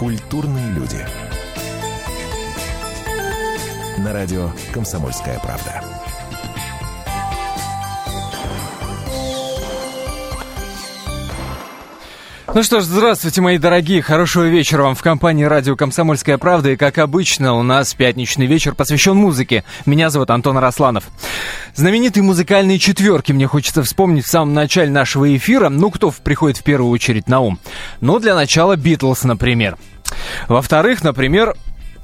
Культурные люди. На радио «Комсомольская правда». Ну что ж, здравствуйте, мои дорогие. Хорошего вечера вам в компании радио «Комсомольская правда». И, как обычно, у нас пятничный вечер посвящен музыке. Меня зовут Антон Росланов. Знаменитые музыкальные четверки мне хочется вспомнить в самом начале нашего эфира. Ну, кто приходит в первую очередь на ум? Ну, для начала Битлз, например. Во-вторых, например,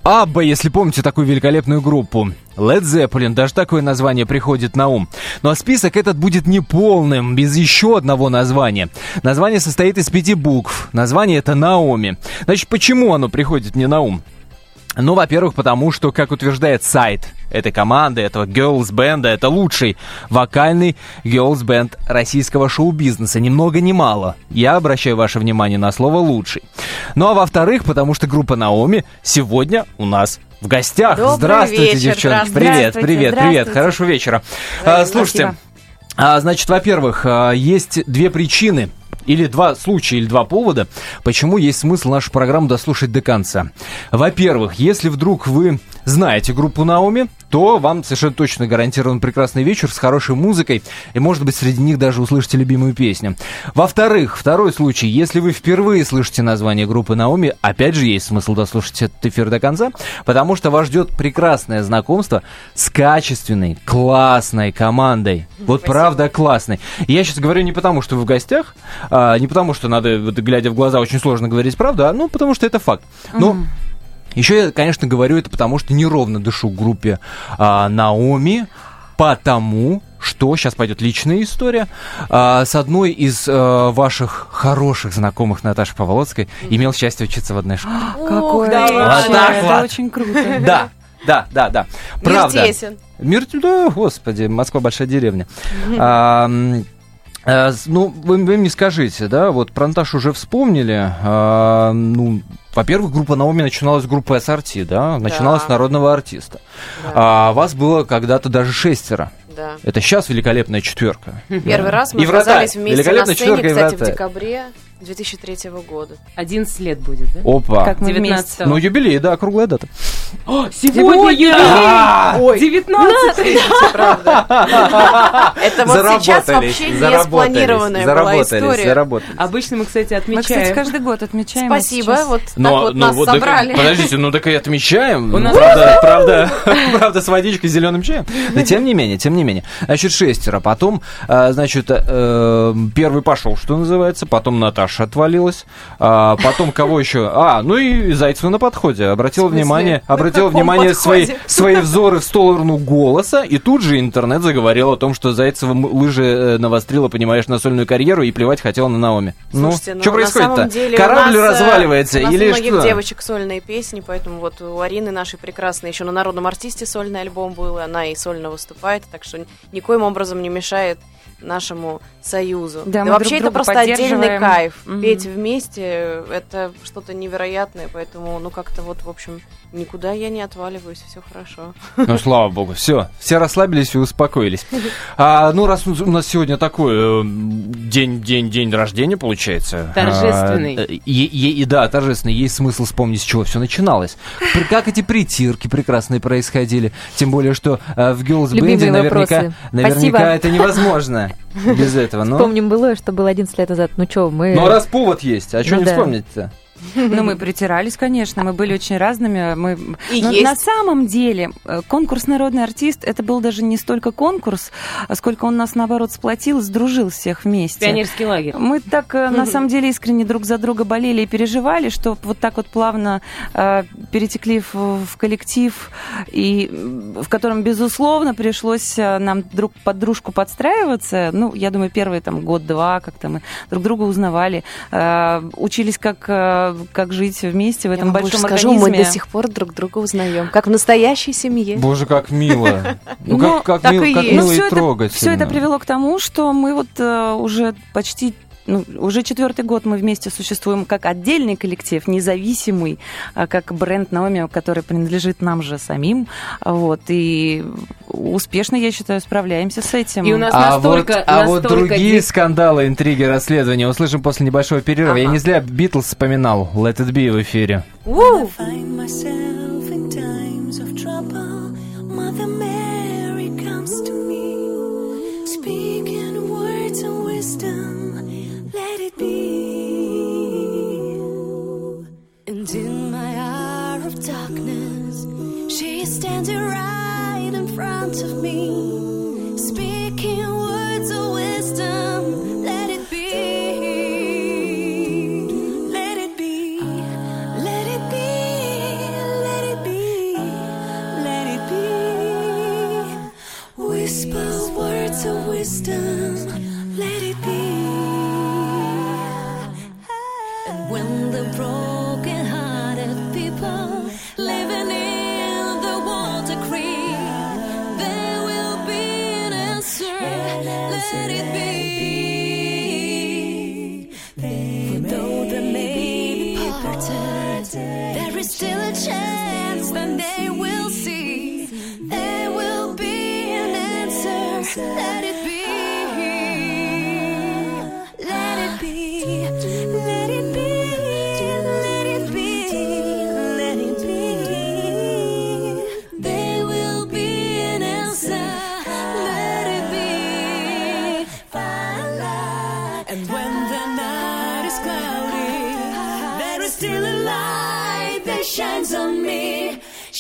Абба, если помните такую великолепную группу. Led Zeppelin, даже такое название приходит на ум. Но список этот будет неполным, без еще одного названия. Название состоит из пяти букв. Название это Наоми. Значит, почему оно приходит мне на ум? Ну, во-первых, потому что, как утверждает сайт этой команды, этого girls бенда, это лучший вокальный girls бенд российского шоу-бизнеса. Ни много ни мало. Я обращаю ваше внимание на слово «лучший». Ну, а во-вторых, потому что группа Наоми сегодня у нас в гостях. Добрый здравствуйте, вечер, девчонки. здравствуйте. Привет, привет, привет. Здравствуйте. Хорошего вечера. А, слушайте, а, значит, во-первых, а, есть две причины или два случая, или два повода, почему есть смысл нашу программу дослушать до конца. Во-первых, если вдруг вы знаете группу Наоми, то вам совершенно точно гарантирован прекрасный вечер с хорошей музыкой, и, может быть, среди них даже услышите любимую песню. Во-вторых, второй случай, если вы впервые слышите название группы Наоми, опять же, есть смысл дослушать этот эфир до конца, потому что вас ждет прекрасное знакомство с качественной, классной командой. Вот правда классной. И я сейчас говорю не потому, что вы в гостях, а, не потому, что надо, вот, глядя в глаза, очень сложно говорить правду, а ну потому что это факт. Но еще я, конечно, говорю это потому, что неровно дышу группе а, Наоми, потому что сейчас пойдет личная история. А, с одной из а, ваших хороших знакомых Наташи Павловской имел счастье учиться в одной школе. Какое да. Вот так это вот. очень круто. Да, да, да, да. Мир Правда. тесен. Мир, да, господи, Москва большая деревня. А, а, ну, вы, вы мне скажите, да, вот про Наташу уже вспомнили. А, ну, во-первых, группа Наоми начиналась с группы ассорти, да, начиналась с Да. народного артиста. Да, А вас было когда-то даже шестеро. да. Это сейчас великолепная четверка. Первый раз мы И вратарь. оказались вместе на сцене, кстати, в вратарь. декабре 2003 года. 11 лет будет, да? Опа. Как мы 19 вместе. Ну, юбилей, да, круглая дата. О, сегодня юбилей! А! Ой, 19 правда. Это вот сейчас вообще не спланированная была история. заработались. Обычно мы, кстати, Мы, кстати, отмечаем. каждый год отмечаем. Спасибо, вот так вот ну, нас собрали. подождите, ну так и отмечаем. Правда, правда, правда, с водичкой, зеленым чаем. Но тем не менее, тем не менее. Значит, шестеро. Потом, э, значит, э, первый пошел, что называется. Потом Наташа отвалилась. А, потом кого еще? А, ну и Зайцева на подходе. Обратила внимание, обратила внимание свои, подходе? свои взоры в сторону голоса. И тут же интернет заговорил о том, что Зайцева лыжи э, навострила, понимаешь, на сольную карьеру и плевать хотела на Наоми. Слушайте, ну, ну, что происходит-то? Корабль нас, э, разваливается у нас или у многих что? девочек сольные песни, поэтому вот у Арины нашей прекрасной еще на народном артисте сольный альбом был, и она и сольно выступает, так что никоим образом не мешает нашему союзу. Да, мы вообще друг это просто отдельный кайф. Мгм. Петь вместе это что-то невероятное, поэтому ну как-то вот, в общем, никуда я не отваливаюсь, все хорошо. Ну, слава богу, все, все расслабились и успокоились. А, ну, раз у нас сегодня такой э, день, день, день рождения получается. Торжественный. а, и, и- и да, торжественный. Есть смысл вспомнить, с чего все начиналось. Как эти притирки прекрасные происходили. Тем более, что э, в Girls Band наверняка, наверняка Спасибо. это невозможно без этого. Но, Помним былое, что было 11 лет назад. Ну что, мы... но раз повод есть, а что Ну не да. вспомнить-то? Ну, мы притирались, конечно, мы были очень разными. Мы... И Но есть. на самом деле э, конкурс «Народный артист» это был даже не столько конкурс, а сколько он нас, наоборот, сплотил, сдружил всех вместе. Пионерский лагерь. Мы так, э, на самом деле, искренне друг за друга болели и переживали, что вот так вот плавно э, перетекли в, в коллектив, и в котором, безусловно, пришлось э, нам друг под дружку подстраиваться. Ну, я думаю, первые там год-два как-то мы друг друга узнавали, э, учились, как, как жить вместе в этом я вам большом больше скажу, организме. мы до сих пор друг друга узнаем, как в настоящей семье. Боже, как мило. Ну, Ну, как, мило, и как есть. мило Ну, и это- трогательно. Все это привело к тому, что мы вот э, уже почти ну, уже четвертый год мы вместе существуем как отдельный коллектив, независимый, а, как бренд Наоми, который принадлежит нам же самим. Вот, и успешно, я считаю, справляемся с этим. И у нас А настолько, вот, а вот другие скандалы, интриги, расследования услышим после небольшого перерыва. Я Ага. не зря Битлз вспоминал Let It Be в эфире. Mother Mary comes to me, speaking words of wisdom. And in my hour of darkness, she standing right in front of me,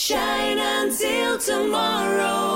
Shine until tomorrow.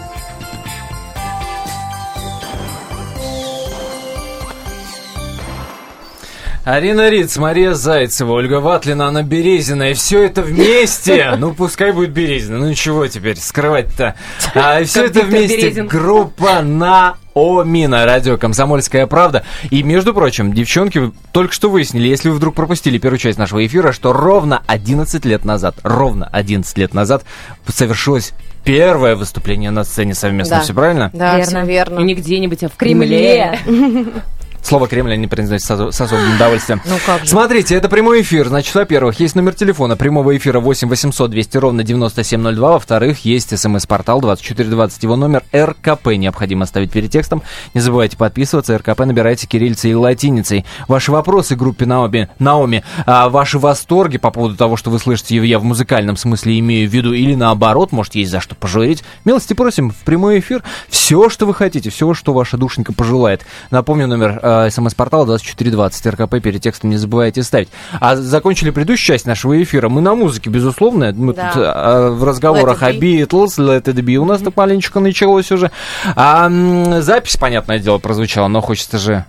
Арина Риц, Мария Зайцева, Ольга Ватлина, Анна Березина. И все это вместе. Ну, пускай будет Березина. Ну, ничего теперь скрывать-то. А, и все это вместе. Березин. Группа на Оми на радио «Комсомольская правда». И, между прочим, девчонки вы только что выяснили, если вы вдруг пропустили первую часть нашего эфира, что ровно 11 лет назад, ровно 11 лет назад совершилось первое выступление на сцене совместно. Да. Все правильно? Да, Верно. все верно. И не где-нибудь, а в Кремле. Кремле. Слово Кремль они произносят с ос- с особым удовольствием. Ну как же. Смотрите, это прямой эфир. Значит, во-первых, есть номер телефона прямого эфира 8 800 200 ровно 9702. Во-вторых, есть смс-портал 2420. Его номер РКП необходимо ставить перед текстом. Не забывайте подписываться. РКП набирайте кириллицей и латиницей. Ваши вопросы группе Наоми, Наоми а, ваши восторги по поводу того, что вы слышите, я в музыкальном смысле имею в виду, или наоборот, может, есть за что пожурить. Милости просим в прямой эфир. Все, что вы хотите, все, что ваша душенька пожелает. Напомню, номер э, смс-портала 2420 РКП перед текстом не забывайте ставить. А закончили предыдущую часть нашего эфира. Мы на музыке, безусловно. Мы Да. тут э, в разговорах Let о it be. Beatles, Let It Be у нас так маленечко началось уже. А м, запись, понятное дело, прозвучала, но хочется же.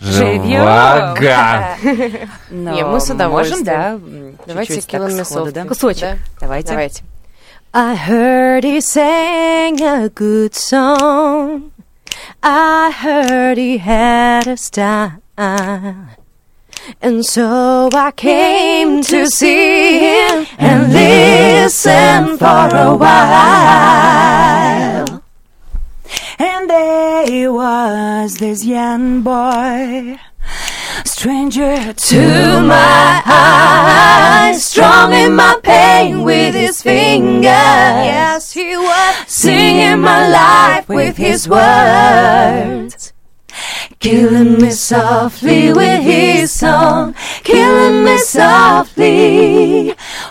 Но Не, мы с удовольствием. Можем, да, Давайте да? Кусочек. Да? Давайте. Давайте. I heard he sang a good song. I heard he had a style. And so I came to see him and listen for a while. And there was this young boy, stranger To my eyes, strumming my pain with his finger. Yes, he was singing my life with his words. Killing me softly with his song, killing me softly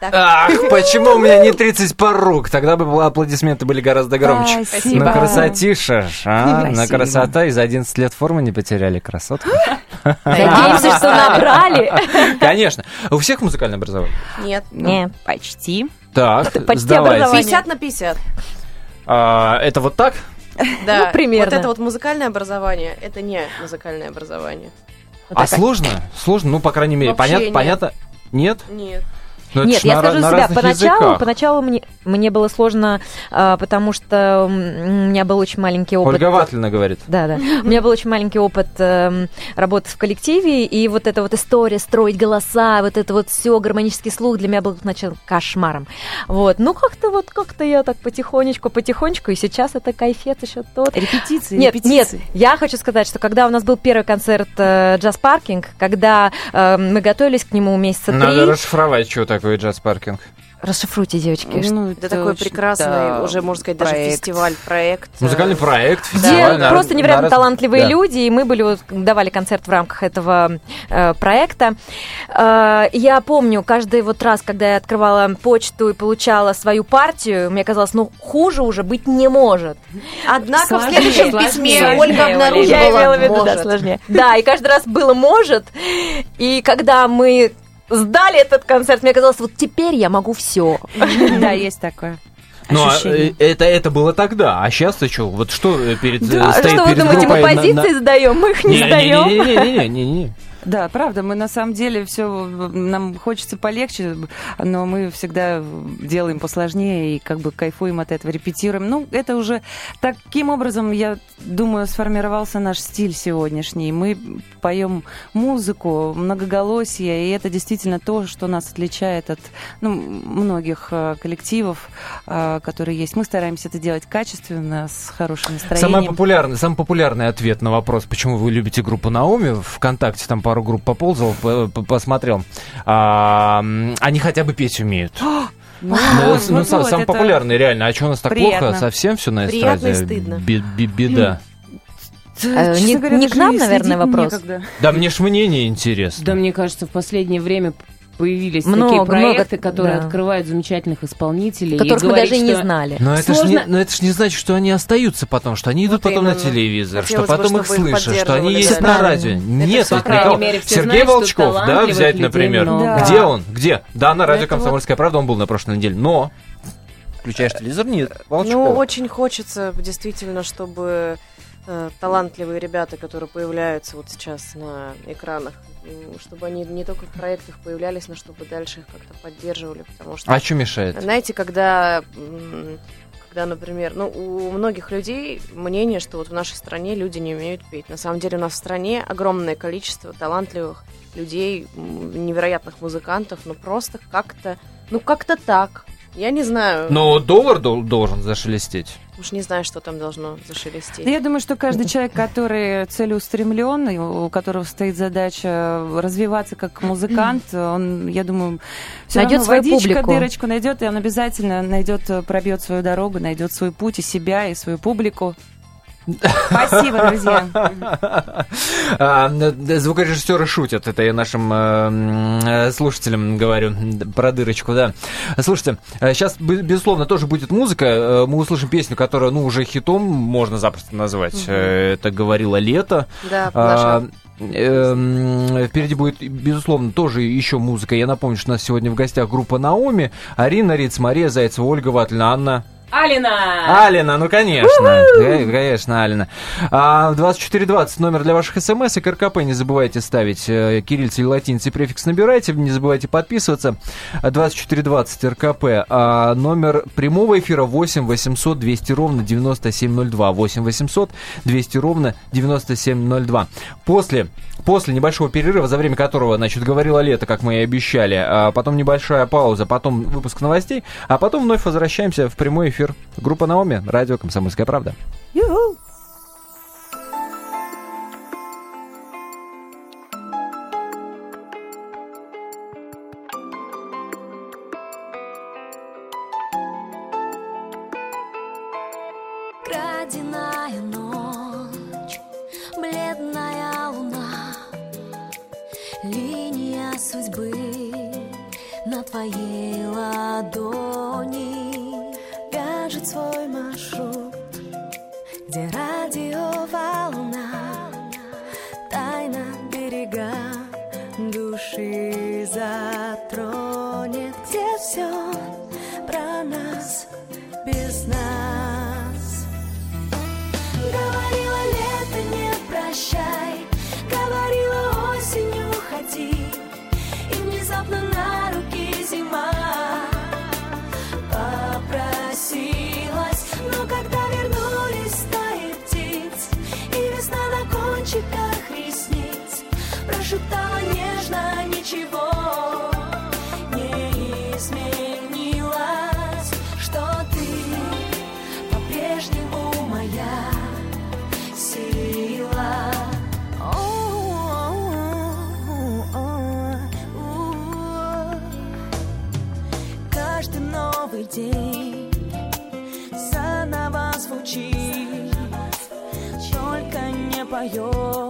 Вот так. Ах, почему у меня не 30 пар рук? Тогда бы аплодисменты были гораздо громче. Спасибо. Ну, красотиша ж, а? На красота. И за 11 лет формы не потеряли. Красотка. Надеемся, что набрали. Конечно. У всех музыкальное образование? Нет. Не. Почти. Так, Почти образование. 50 на 50. А, Это вот так? Да, Ну, примерно. Вот это вот музыкальное образование, это не музыкальное образование. А сложно? Сложно? Ну, по крайней мере, Вообще понятно, нет. понятно. Нет? Нет. Это Нет, я на скажу на себя. Поначалу, языках. поначалу мне, мне было сложно, а, потому что у меня был очень маленький опыт. Ольга Ватлина говорит. Да, да. У меня был очень маленький опыт эм, работы в коллективе, и вот эта вот история строить голоса, вот это вот все гармонический слух для меня был сначала кошмаром. Вот, ну как-то вот как-то я так потихонечку, потихонечку, и сейчас это кайфец еще тот. Репетиции, Нет, нет, репетиции. я хочу сказать, что когда у нас был первый концерт э, Джаз Паркинг, когда э, мы готовились к нему месяца Надо три, расшифровать, что такое джаз-паркинг. расшифруйте, девочки, Ну, Это такой очень, прекрасный, да, уже, можно сказать, даже проект. фестиваль, проект. э, Музыкальный проект, где фестиваль. на- просто невероятно на раз- талантливые Да. люди, и мы были вот, давали концерт в рамках этого э, проекта. Э, я помню, каждый вот раз, когда я открывала почту и получала свою партию, мне казалось, ну хуже уже быть не может. Однако в Сложнее, следующем сложнее, письме сложнее, Ольга обнаружила, я имела в виду, да, может. сложнее. Да, и каждый раз было может. И когда мы сдали этот концерт, мне казалось, вот теперь я могу все. Да, есть такое. Ну, а, э, это, это было тогда, а сейчас ты что? Вот что э, перед, э, А стоит что вы перед думаете, мы группой на- позиции сдаем? Мы их не сдаем. Не-не-не-не-не-не-не. Да, правда, мы на самом деле все, нам хочется полегче, но мы всегда делаем посложнее и как бы кайфуем от этого, репетируем. Ну, это уже таким образом, я думаю, сформировался наш стиль сегодняшний. Мы поем музыку, многоголосие, и это действительно то, что нас отличает от ну, многих э, коллективов, э, которые есть. Мы стараемся это делать качественно, с хорошим настроением. Самый популярный, самый популярный ответ на вопрос, почему вы любите группу Наоми, ВКонтакте там пару групп поползал, по- по- посмотрел. А, они хотя бы петь умеют. Ну, Ну, вот, ну, вот, сам, вот, самый популярный, реально. А что у нас так приятно. плохо? Совсем все на эстраде? Приятно Беда. Да, Э, не- говоря, не к нам, наверное, вопрос. некогда. Да мне ж мнение интересно. Да, мне кажется, в последнее время появились Много, такие проекты, много, которые да. открывают замечательных исполнительей. и Которых мы говорить, даже и не что- знали. Но это, ж Сложно- не, но это ж не значит, что они остаются потом, что они идут Вот потом на именно. телевизор, что Хотелось бы, потом их чтобы их слышат, что они есть да. на радио. Нет, вот по крайней никого. мере, Сергей знают, что Волчков, да, взять, людей например. много. Да. Где он? Где? Да, на радио Это вот- «Комсомольская правда» он был на прошлой неделе, но... Включаешь телевизор? Нет, Ну, Волчков. очень хочется действительно, чтобы э, талантливые ребята, которые появляются вот сейчас на экранах, чтобы они не только в проектах появлялись, но чтобы дальше их как-то поддерживали, потому что... А что мешает? Знаете, когда, когда, например, ну, у многих людей мнение, что вот в нашей стране люди не умеют петь. На самом деле у нас в стране огромное количество талантливых людей, невероятных музыкантов, но просто как-то, ну, как-то так. Я не знаю. Но доллар дол- должен зашелестеть. Уж не знаю, что там должно зашелестеть. Да Я думаю, что каждый человек, который целеустремленный, у которого стоит задача развиваться как музыкант, он, я думаю, все Найдет равно свою водичка, публику. дырочку найдет, и он обязательно найдет, пробьет свою дорогу, найдет свой путь и себя, и свою публику. Спасибо, друзья. А, Звукорежиссеры шутят, это я нашим э, э, слушателям говорю про дырочку, да. Слушайте, сейчас, безусловно, тоже будет музыка. Э, Мы услышим песню, которая, ну, уже хитом можно запросто назвать. Э, Это говорило лето. Да, А, эм, Впереди будет, безусловно, тоже еще музыка. Я напомню, что у нас сегодня в гостях группа Наоми, Арина Риц, Мария Зайцева, Ольга Ватлина, Анна Алина! Алина, ну конечно. Э, Конечно, Алина. А, 2420 номер для ваших смс и РКП не забывайте ставить э, кириллицы или латиницы префикс набирайте, не забывайте подписываться. А, 2420 РКП. А, номер прямого эфира 8 800 200 ровно 9702. 8 800 200 ровно 9702. После, после небольшого перерыва, за время которого, значит, говорила лето, как мы и обещали, а потом небольшая пауза, потом выпуск новостей, а потом вновь возвращаемся в прямой эфир. Группа Наоми, радио «Комсомольская правда». Ю-ху. На твоей ладони. Вяжет свой маршрут, где радиоволна не поет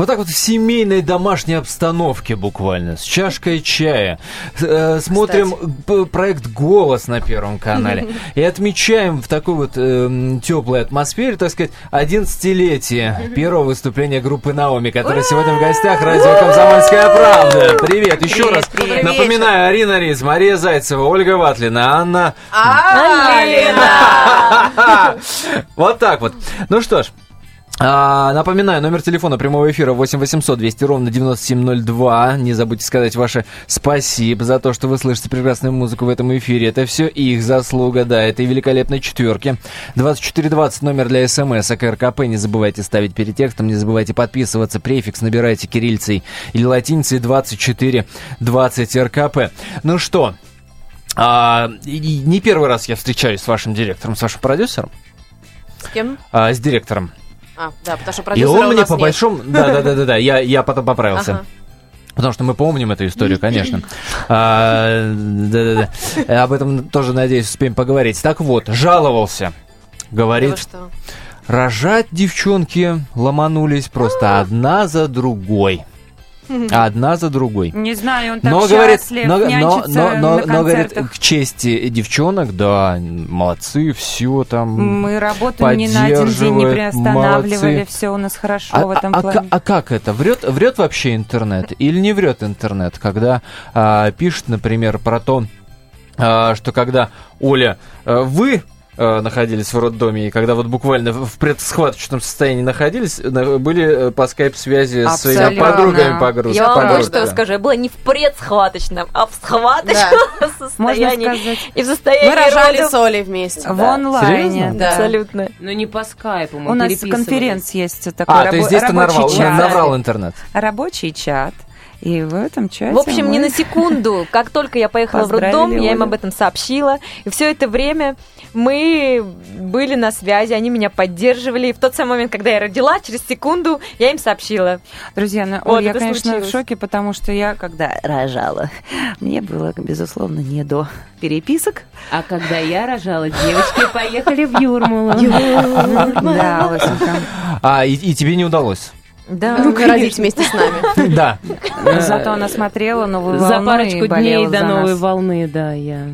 Вот так вот в семейной домашней обстановке буквально, с чашкой чая. Э, смотрим п- проект «Голос» на Первом канале и отмечаем в такой вот э, теплой атмосфере, так сказать, 11-летие первого выступления группы «Наоми», которая сегодня в гостях радио «Комсомольская правда». Привет! Еще Привет, раз привет. напоминаю, Арина Риз, Мария Зайцева, Ольга Ватлина, Анна... Алина! Вот так вот. Ну что ж, а, напоминаю, номер телефона прямого эфира 8 800 200 ровно 9702. Не забудьте сказать ваше спасибо за то, что вы слышите прекрасную музыку в этом эфире. Это все их заслуга, да, этой великолепной четверки. 2420 номер для смс, а РКП. Не забывайте ставить перед текстом, не забывайте подписываться. Префикс набирайте кириллицей или латиницей 2420 РКП. Ну что, а, и- и не первый раз я встречаюсь с вашим директором, с вашим продюсером, С кем? а, с директором. А, да, потому что И продюсера он у мне по нет. большому... Да, да, да, да, да. Я, я потом поправился. Ага. Потому что мы помним эту историю, конечно. А, Да-да-да. Об этом тоже, надеюсь, успеем поговорить. Так вот, жаловался. Да Говорит, рожать девчонки ломанулись просто одна за другой. Одна за другой. Не знаю, он так Но, говорит, но, но, но, но, но, говорит, к чести девчонок, да, молодцы, все там. Мы работаем ни на один день не приостанавливали, молодцы. все у нас хорошо А, в этом а- а плане. ка- а как это? Врет, врет вообще интернет или не врет интернет, когда а, пишет, например, про то, а, что когда Оля, а, вы а, находились в роддоме, и когда вот буквально в предсхваточном состоянии находились, на- были э, по скайп-связи с своими подругами по гру- Я вам вот что скажу, я была не в предсхваточном, а в схваточном Можно состоянии. сказать, И в состоянии Мы рожали родов. с Олей вместе. в да. онлайне. Серьезно? Да. Абсолютно. Но не по скайпу, мы У нас конференция есть такой А, то есть рабо- здесь ты рабочий нарвал, чат. наврал интернет. Рабочий чат. И в этом чате В общем, мы- на секунду, как только я поехала в роддом, я им об этом сообщила. И все это время мы были на связи, они меня поддерживали. И в тот самый момент, когда я родила, через секунду я им сообщила. Друзья, ну, Вот Оль, я, конечно, случилось. в шоке, потому что я, когда рожала, мне было, безусловно, не до переписок. А когда я рожала, девочки поехали в Юрмалу. Да, Лосенька. А, и, и тебе не удалось? Да, Ну, родить вместе с нами. Да. Зато она смотрела новую волну За парочку дней до новой волны, да, я...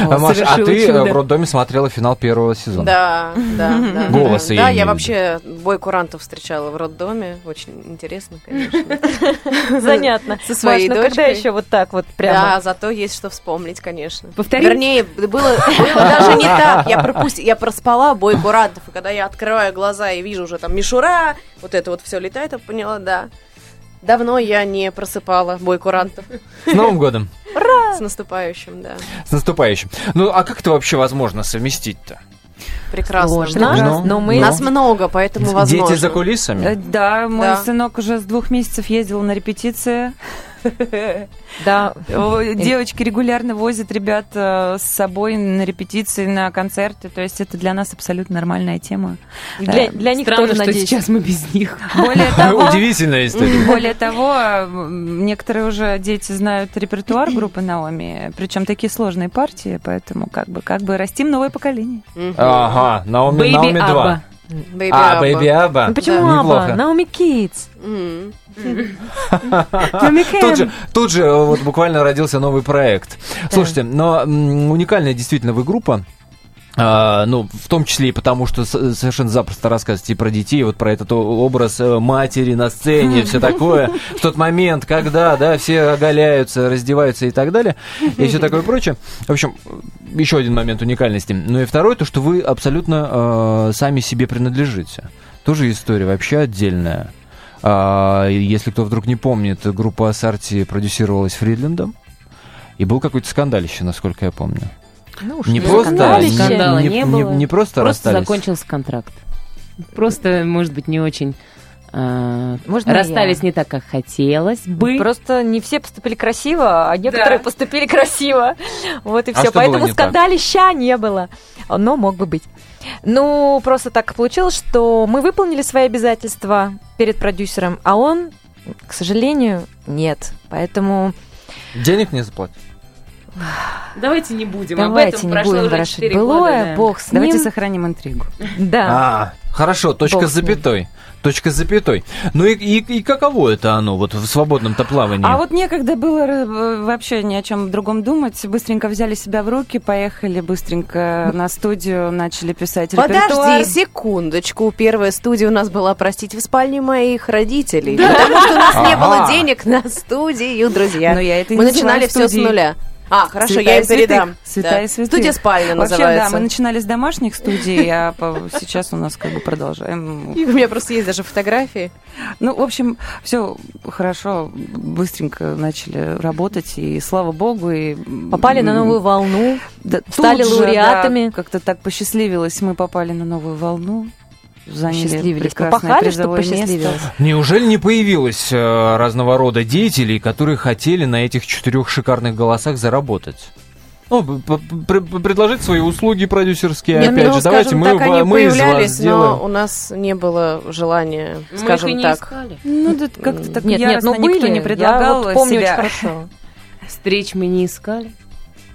А, Маш, а ты э, чудо. в роддоме смотрела финал первого сезона. Да, да, да. Голос я Да, я вообще бой курантов встречала в роддоме. Очень интересно, конечно. Занятно. Со своей ну когда дочкой. еще вот так вот прямо? Да, зато есть что вспомнить, конечно. Повтори. Вернее, было, даже не так. Я, пропусти, я проспала бой курантов, и когда я открываю глаза и вижу уже там мишура, вот это вот все летает, я поняла, да. Давно я не просыпала бой курантов. С Новым годом! С наступающим, да. С наступающим. Ну, а как это вообще возможно совместить-то? Прекрасно. Сложно, Прекрасно. Ну, но мы... Нас много, поэтому возможно. Дети за Э, кулисами? Да, мой Да. сынок уже с двух месяцев ездил на репетиции. Да, Девочки регулярно возят ребят э, с собой на репетиции, на концерты. То есть это для нас абсолютно нормальная тема. для, для них Странно, тоже, что надеюсь. сейчас мы без них. Более того, Удивительная история. более того, некоторые уже дети знают репертуар группы Наоми, причем такие сложные партии, поэтому как бы как бы растим новое поколение. Ага, Наоми, Наоми 2. Baby А, Abba. Бэйби Аба. Ну почему Да. Неплохо. Наоми Китс. Тут же, тут же э, вот буквально родился новый проект. Слушайте, но уникальная действительно вы группа. А, ну, в том числе и потому, что совершенно запросто рассказываете и про детей, вот про этот образ э, матери на сцене, все такое. В тот момент, когда, да, все оголяются, раздеваются и так далее, и все такое прочее. В общем, еще один момент уникальности. Ну и второй, то, что вы абсолютно э, сами себе принадлежите. Тоже история вообще отдельная. А, если кто вдруг не помнит, группа Ассорти продюсировалась Фридлендом. И был какой-то скандалище, насколько я помню. Ну уж Не просто. Скандала не, не не- было. не просто, Просто расстались. закончился контракт. Просто, может быть, не очень А, Можно расстались я? не так, как хотелось бы. Просто не все поступили красиво, а некоторые Да. поступили красиво. Вот и А все. Поэтому не так? скандалища не было. Но мог бы быть. Ну, просто так получилось, что мы выполнили свои обязательства перед продюсером, а он, к сожалению, нет. Поэтому Денег не заплатил. Давайте не будем давайте об этом. не Прошло будем уже ворошить 4 былое, года, да. бог с Давайте ним. сохраним интригу. Да. А, хорошо, точка Бог с запятой. Точка с запятой. Ну и, и, и каково это оно вот в свободном-то плавании? А вот некогда было э, вообще ни о чем другом думать. Быстренько взяли себя в руки, поехали быстренько на студию, начали писать репертуар. Подожди секундочку. Первая студия у нас была, простите, в спальне моих родителей. Потому что у нас не было денег на студию, друзья. Но я это и Мы начинали все с нуля. А, хорошо, Святая я им передам. Святая Да. святых. Студия спальня Вообще, называется. да, мы начинали с домашних студий, а сейчас у нас как бы продолжаем. И у меня просто есть даже фотографии. Ну, в общем, все хорошо, быстренько начали работать, и слава богу, и... Попали на новую волну. Да, стали лауреатами. да, как-то так посчастливилось, мы попали на новую волну, заняли прекрасное Попахали, что призовое место. посчастливилось. Неужели не появилось э, разного рода деятелей, которые хотели на этих четырех шикарных голосах заработать? Ну, предложить свои услуги продюсерские, Нет, опять ну, же, давайте мы, так, они мы из вас появлялись, сделаем. но у нас не было желания, Мы скажем их и не так. искали. Ну, да, как-то так Нет, нет, яростно ну были. никто не предлагал Я вот помню себя. очень хорошо. Встреч мы не искали.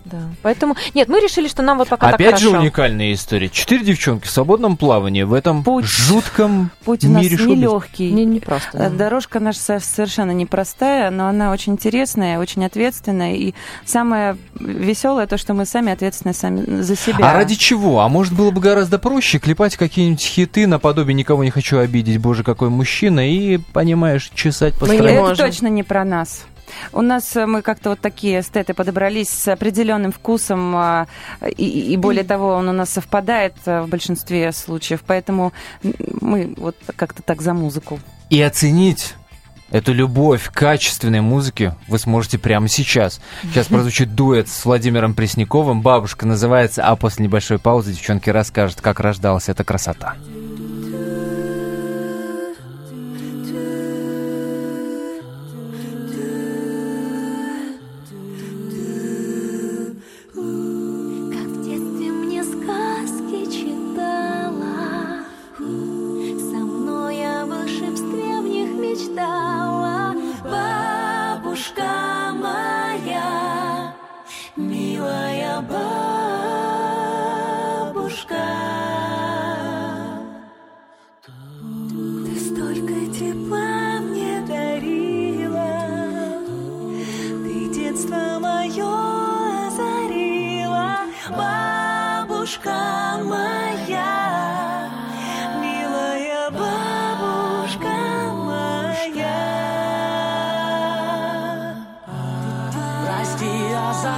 Да. Поэтому, нет, мы решили, что нам вот пока Опять так же хорошо. уникальная история. Четыре девчонки в свободном плавании в этом Путь- жутком Путь у нас мире нелегкий. Не, не просто. Э, да. Дорожка наша со- совершенно непростая, но она очень интересная, очень ответственная. И самое веселое то, что мы сами ответственны сами за себя. А ради чего? А может было бы гораздо проще клепать какие-нибудь хиты наподобие «Никого не хочу обидеть, боже, какой мужчина» и, понимаешь, чесать по Мы не сторонам. Это точно не про нас. У нас э, мы как-то вот такие эстеты подобрались с определенным вкусом, а, и, и более того, он у нас совпадает э, в большинстве случаев, поэтому мы вот как-то так за музыку. И оценить эту любовь к качественной музыке вы сможете прямо сейчас. Сейчас прозвучит дуэт с Владимиром Пресняковым. Бабушка называется, а после небольшой паузы девчонки расскажут, как рождалась эта красота.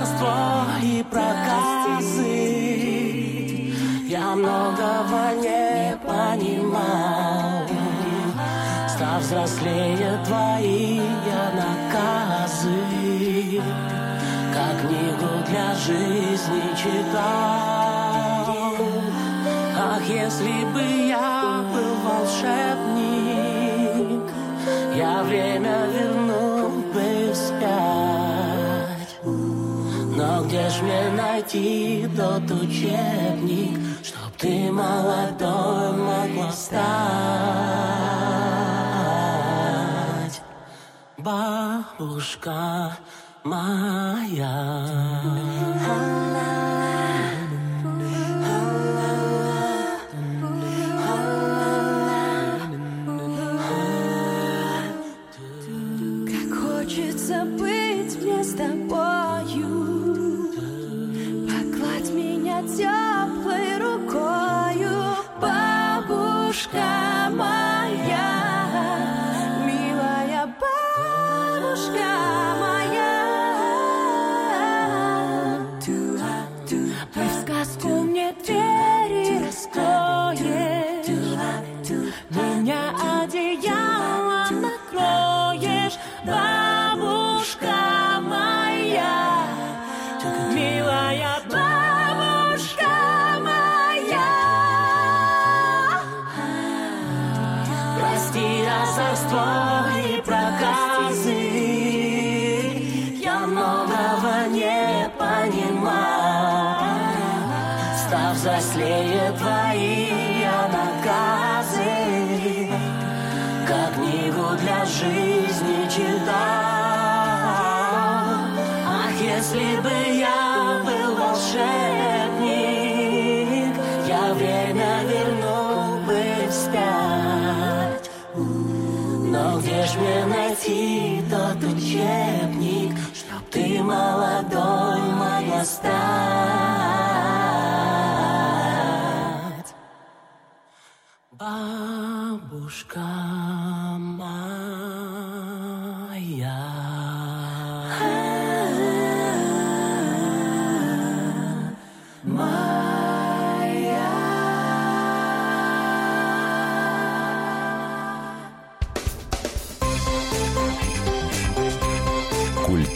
Озорство и проказы. Я многого не понимал Став взрослее твои я наказы. Как книгу для жизни читал. Ах, если бы я был волшебник найти тот учебник Чтоб ты молодой могла стать. Бабушка моя Ты в сказку мне двери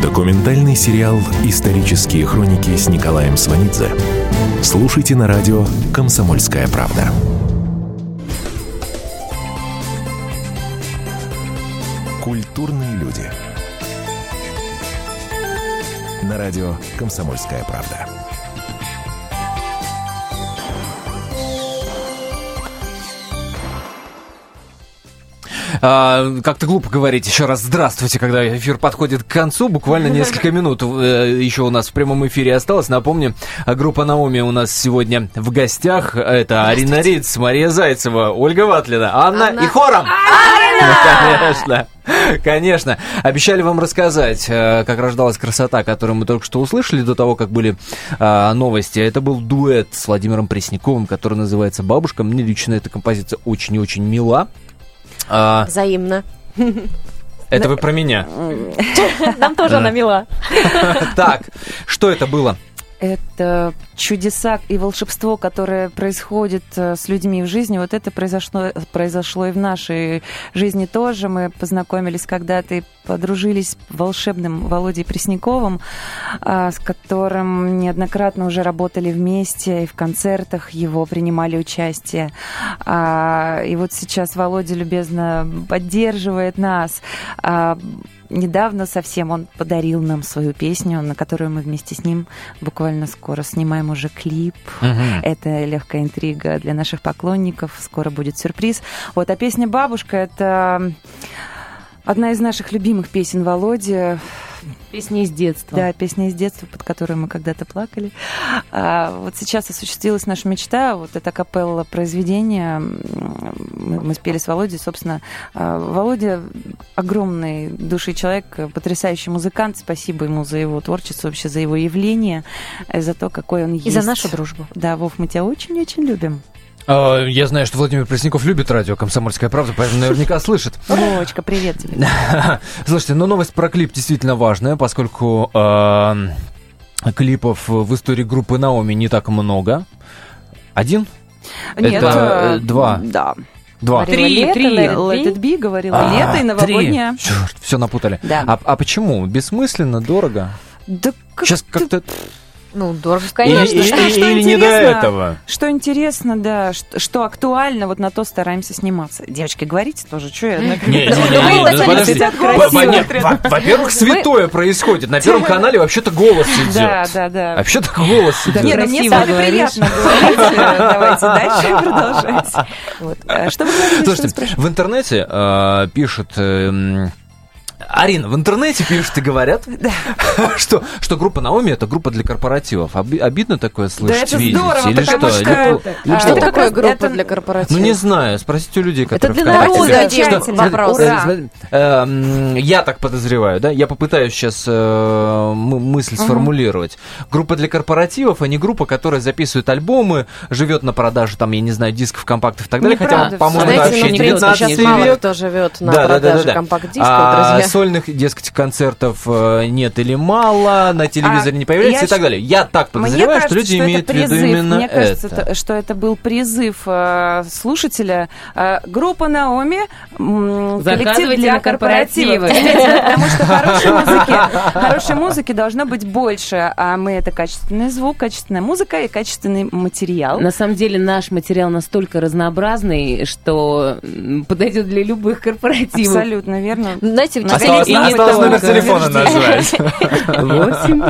Документальный сериал «Исторические хроники» с Николаем Сванидзе. Слушайте на радио «Комсомольская правда». Культурные люди. На радио «Комсомольская правда». А, как-то глупо говорить еще раз здравствуйте, когда эфир подходит к концу. Буквально несколько минут э, еще у нас в прямом эфире осталось. Напомню, группа Наоми у нас сегодня в гостях. Это Арина Риц, Мария Зайцева, Ольга Ватлина, Анна, Анна. и хором. Конечно. Конечно. Обещали вам рассказать, э, как рождалась красота, которую мы только что услышали до того, как были а, новости. Это был дуэт с Владимиром Пресняковым, который называется «Бабушка». Мне лично эта композиция очень и очень мила. А, Взаимно. это вы про меня. Нам тоже она мила. Так, что это было? Это чудеса и волшебство, которое происходит э, с людьми в жизни, вот это произошло, произошло и в нашей жизни тоже. Мы познакомились когда-то и подружились с волшебным Володей Пресняковым, а, с которым неоднократно уже работали вместе и в концертах его принимали участие. А, И вот сейчас Володя любезно поддерживает нас. Недавно совсем он подарил нам свою песню, на которую мы вместе с ним буквально скоро снимаем уже клип. Это легкая интрига для наших поклонников. Скоро будет сюрприз. Вот, а песня «Бабушка» — это одна из наших любимых песен Володи. Песни из детства. Да, песня из детства, под которую мы когда-то плакали. А, вот сейчас осуществилась наша мечта, вот это капелла произведение. Мы, мы спели с Володей, собственно. А, Володя огромный души человек, потрясающий музыкант. Спасибо ему за его творчество, вообще за его явление, за то, какой он есть. И за нашу дружбу. Да, Вов, мы тебя очень-очень любим. А, Я знаю, что Владимир Пресняков любит радио «Комсомольская правда», поэтому наверняка слышит. Вовочка, привет тебе. Слушайте, ну новость про клип действительно важная, поскольку э, клипов в истории группы Наоми не так много. Один? Нет, Это, э, два. Да. Два. Говорила Три, лето, три. let, let it be, говорила А, лето и новогодняя. Черт, все напутали. Да. А, а почему? Бессмысленно, дорого? Да как Сейчас как-то... Ну, дорого, конечно. или- что- или- что или не до этого? Что интересно, да, что, что актуально, вот на то стараемся сниматься. Девочки, говорите тоже, что я... Не, не, не, не, так подожди. сидят Во- во- красиво. нет, во- Во-первых, святое происходит. На Первом канале вообще-то голос идет. Да, да, да. Вообще-то голос идет. Не, ну мне с вами приятно говорить. Давайте дальше продолжать. А Что вы вы Слушайте, в интернете э, пишут... Арина, в интернете пишут и говорят, что, что группа Наоми это группа для корпоративов. Оби- обидно такое слышать, это видеть? здорово, Или потому что? что- Или- или А, что? Это такое группа это- для корпоратива? Ну, не знаю, спросите у людей, которые для ВКонтакте народа. Что- Вопрос. Ура. смотри, эм, Я так подозреваю, да? Я попытаюсь сейчас э, мысль сформулировать. Группа для корпоративов, а не группа, которая записывает альбомы, живет на продаже, там, я не знаю, дисков, компактов и так далее. Хотя, по-моему, это вообще ну, в принципе, 19 сейчас мало век. кто живет на Да, да, да, продаже да, да. компакт-дисков, А, друзья. Сольных, дескать, концертов э, нет или мало, на телевизоре А, не появляется и так далее. Я так Мне подозреваю, кажется, что люди это имеют в виду именно Мне кажется, это. что это был призыв э, слушателя. Э, группа Наоми, коллектив для корпоративов. Потому что хорошей музыки, хорошей музыки должно быть больше. А мы это качественный звук, качественная музыка и качественный материал. На самом деле наш материал настолько разнообразный, что подойдет для любых корпоративов. Абсолютно верно. Знаете, в Осталось, осталось номер телефона назвать. Восемь.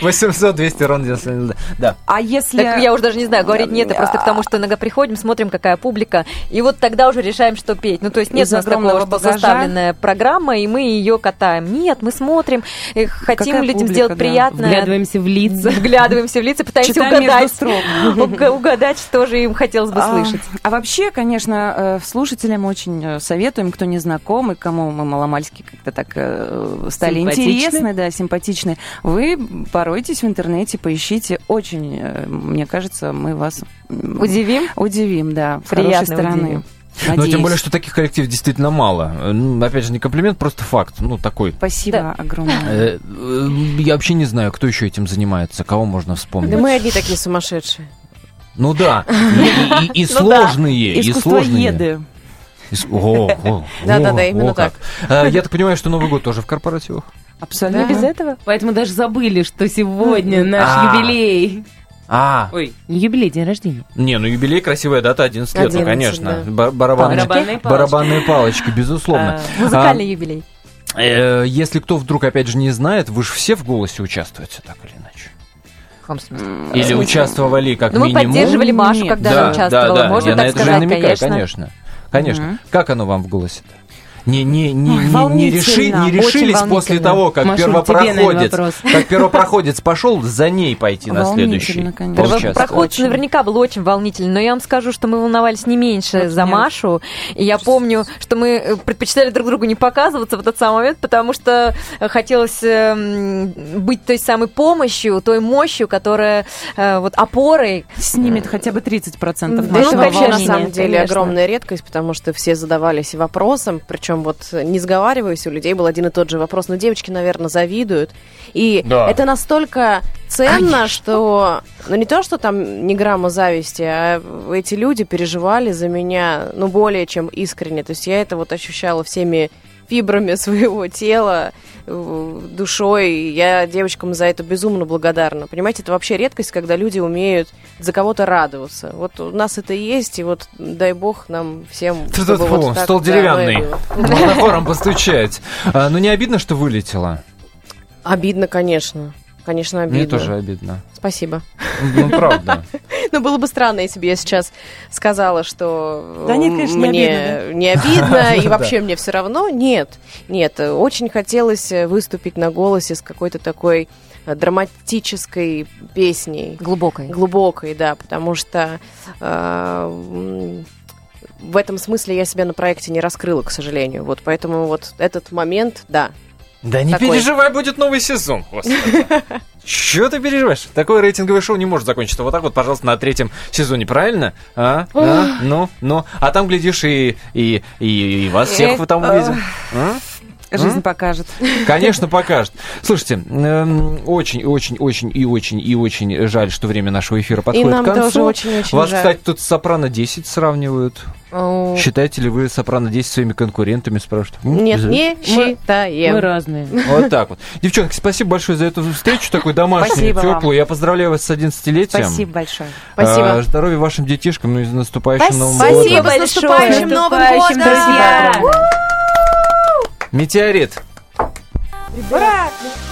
800 200 ровно 99. Да. А если... Так я уже даже не знаю, говорить нет, это просто к тому, что иногда приходим, смотрим, какая публика, и вот тогда уже решаем, что петь. Ну, то есть нет Из у нас такого, что багажа. заставленная программа, и мы ее катаем. Нет, мы смотрим, хотим Какая людям публика, сделать да. приятное. Вглядываемся в лица. Вглядываемся в лица, пытаемся Читаем угадать. Угадать, что же им хотелось бы А, слышать. А вообще, конечно, э, слушателям очень э, советуем, кто не знаком и кому мы маломальски как-то так э, стали интересны, да, симпатичны. Вы поройтесь в интернете, поищите. Очень, э, мне кажется, мы вас Удивим? удивим, да, с Приятно хорошей стороны. удивим. Но Надеюсь. тем более, что таких коллективов действительно мало. Ну, Опять же, не комплимент, просто факт. Ну, такой. Спасибо Да. огромное. Э, э, Я вообще не знаю, кто еще этим занимается, кого можно вспомнить. Да мы одни такие сумасшедшие. Ну да, и, и- и Ну да. сложные, и сложные. Да-да-да, именно как. Э, Я так понимаю, что Новый год тоже в корпоративах. Абсолютно. Без этого. Поэтому даже забыли, что сегодня наш А. юбилей. А, Ой, не юбилей, день рождения. не, ну юбилей, красивая дата, 11 лет, ну 11, конечно. да. Ба- Барабанные, Барабанные палочки. барабанные палочки, безусловно. Музыкальный юбилей. А, э, Если кто вдруг, опять же, не знает, вы же все в голосе участвуете, так или иначе. В каком смысле? Или участвовали как Ну, мы минимум. поддерживали Машу, когда да, она участвовала. да, да, Можно я на так это же сказать, намекаю, конечно. конечно. Конечно. Мгм. Как оно вам в голосе-то? Не, не, не, Ой, не, не, реши- не решились после того, как наверное, первопроходец, как первопроходец пошел, за ней пойти на следующий. Конечно. Очень. наверняка был очень волнительный, но я вам скажу, что мы волновались не меньше Вот за Машу. И я помню, что мы э, предпочитали друг другу не показываться в этот самый момент, потому что э, хотелось эм, быть той самой помощью, той мощью, которая э, вот опорой. Снимет хотя бы 30% Да, Это ну, нашего вообще на волнения, самом деле конечно. огромная редкость, потому что все задавались вопросом, причем вот не сговариваясь, у людей был один и тот же вопрос. Но девочки, наверное, завидуют. И Да. это настолько ценно, что... Ну, не то, что там ни грамма зависти, а эти люди переживали за меня, ну, более чем искренне. То есть я это вот ощущала всеми фибрами своего тела, э, душой. Я девочкам за это безумно благодарна. Понимаете, это вообще редкость, когда люди умеют за кого-то радоваться. Вот у нас это и есть, и вот дай бог нам всем... Фу, вот так, стол да, деревянный. Можно хором постучать. А, Ну, не обидно, что вылетело? Обидно, конечно. Конечно, обидно. Мне тоже обидно. Спасибо. Ну, правда. Ну, было бы странно, если бы я сейчас сказала, что Да нет, конечно, не мне обидно, не обидно, и вообще мне все равно. Нет, нет, очень хотелось выступить на голосе с какой-то такой э, драматической песней. Глубокой. Глубокой, да, потому что э, в этом смысле я себя на проекте не раскрыла, к сожалению. Вот поэтому вот этот момент, да. Да не Такой. переживай, будет новый сезон. Чего ты переживаешь? Такое рейтинговое шоу не может закончиться вот так вот, пожалуйста, на третьем сезоне, правильно? А? А? Ну, ну. А там, глядишь, и, и, и, и вас всех мы там увидим. А? Жизнь М? покажет. Конечно, покажет. Слушайте, эм, очень, очень, очень и очень и очень жаль, что время нашего эфира И подходит нам к концу. тоже очень-очень Вас, жаль. кстати, тут с Сопрано 10 сравнивают. О, Считаете ли вы Сопрано 10 своими конкурентами, спрашивают? Нет, за- не считаем. Мы разные. Вот так вот. Девчонки, спасибо большое за эту встречу, такую домашнюю, теплую. Я поздравляю вас с 11-летием. Спасибо большое. Спасибо. А, здоровья вашим детишкам, ну и с наступающим Новым Спасибо, годом. с наступающим Новым годом! друзья! Метеорит. Спрячу